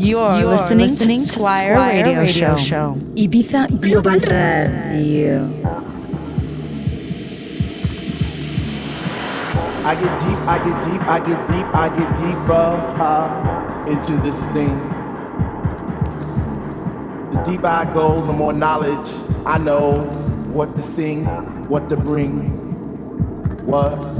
You're, You're listening, listening, to Squire, Squire Radio, Radio Show. Show. Ibiza Global Radio. I get deep, I get deep, I get deep, I get deeper uh, into this thing. The deeper I go, the more knowledge I know what to sing, what to bring, what.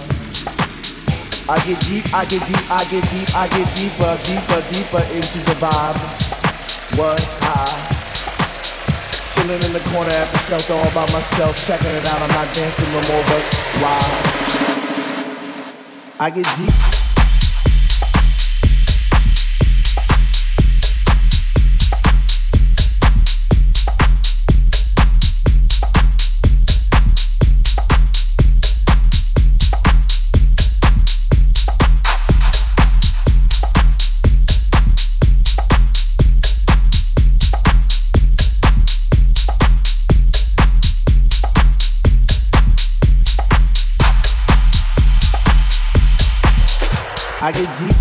I get deep, I get deep, I get deep, I get deeper, deeper, deeper into the vibe. What I chilling in the corner at the shelter all by myself, checking it out. I'm not dancing no more, but why? I get deep. I get deep.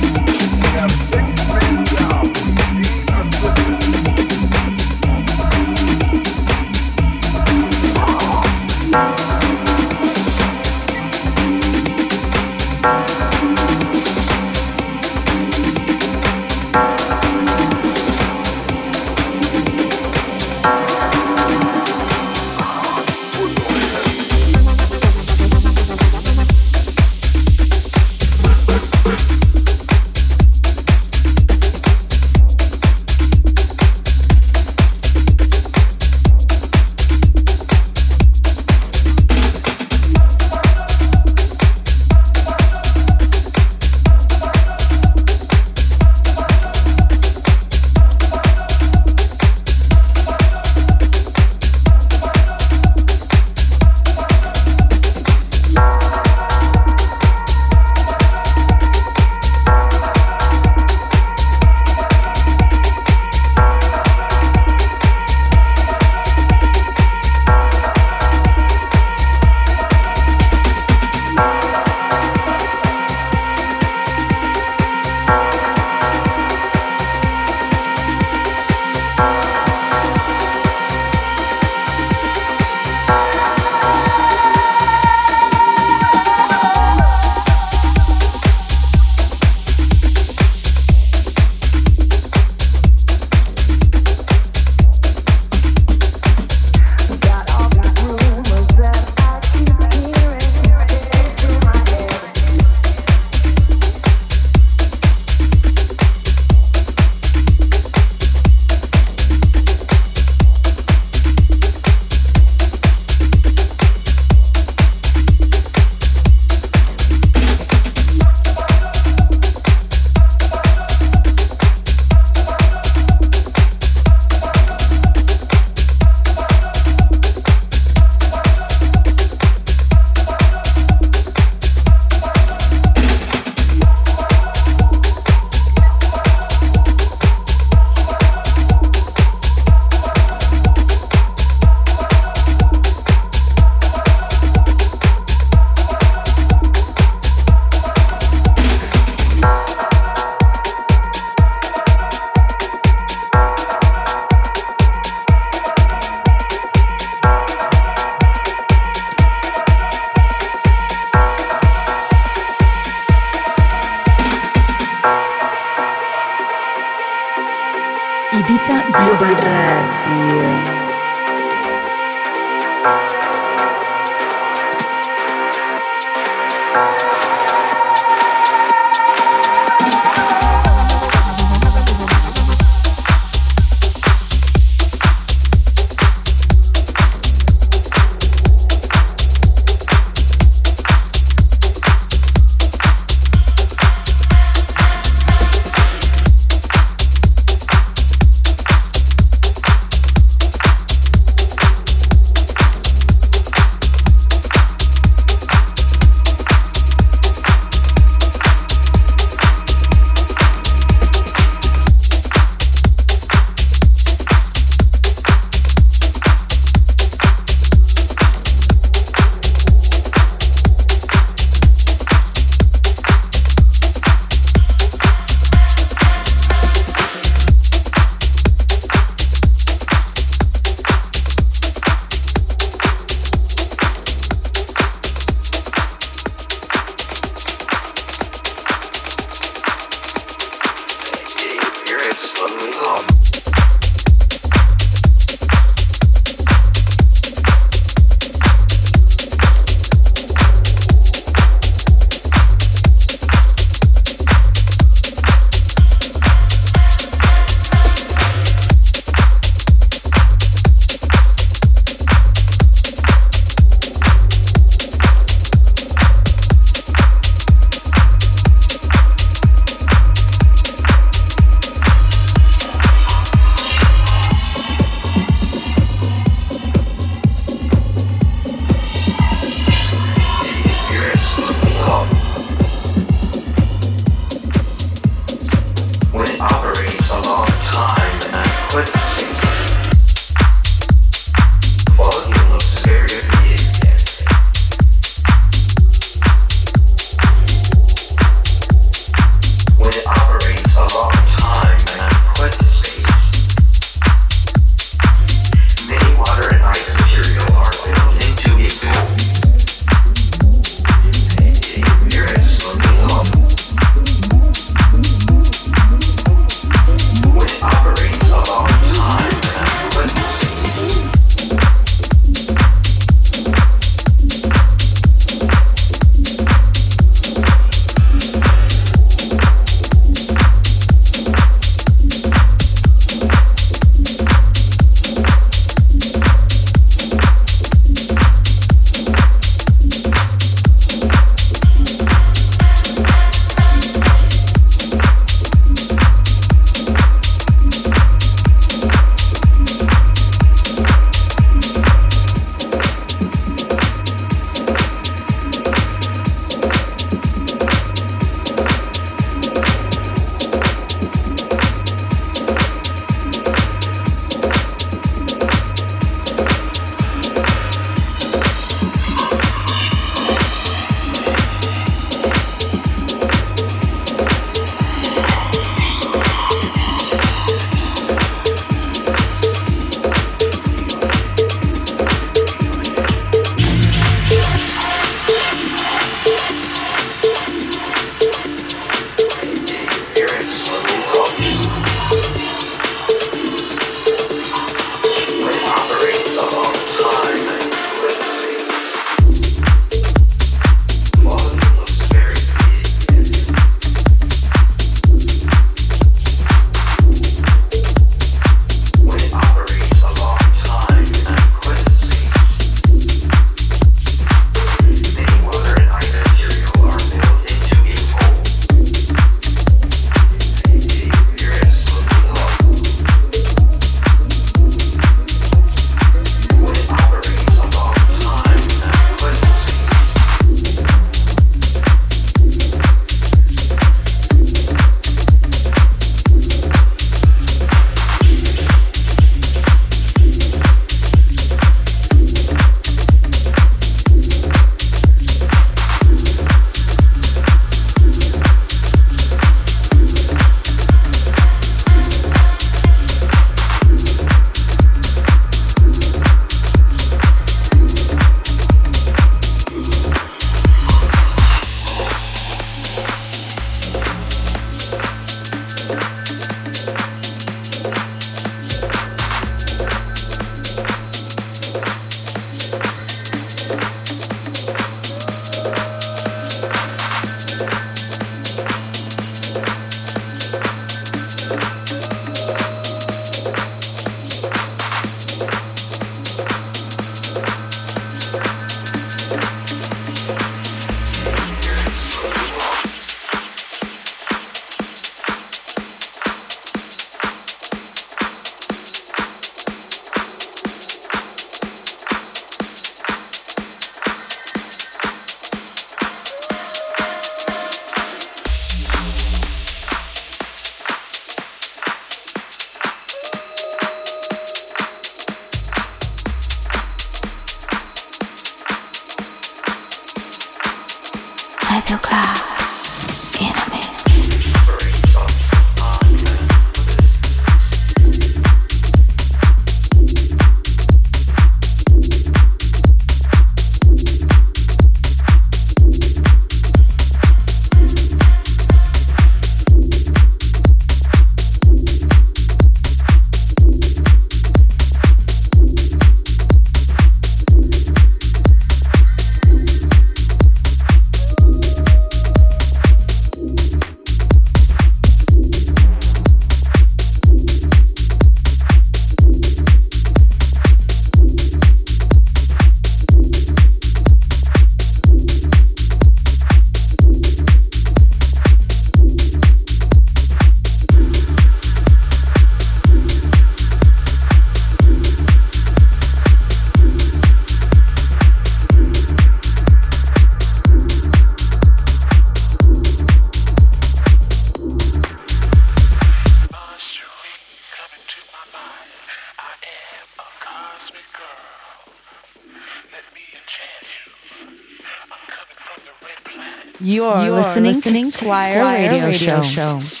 You're, You're listening, listening, to Squire, Squire Radio, Radio, Show. Show.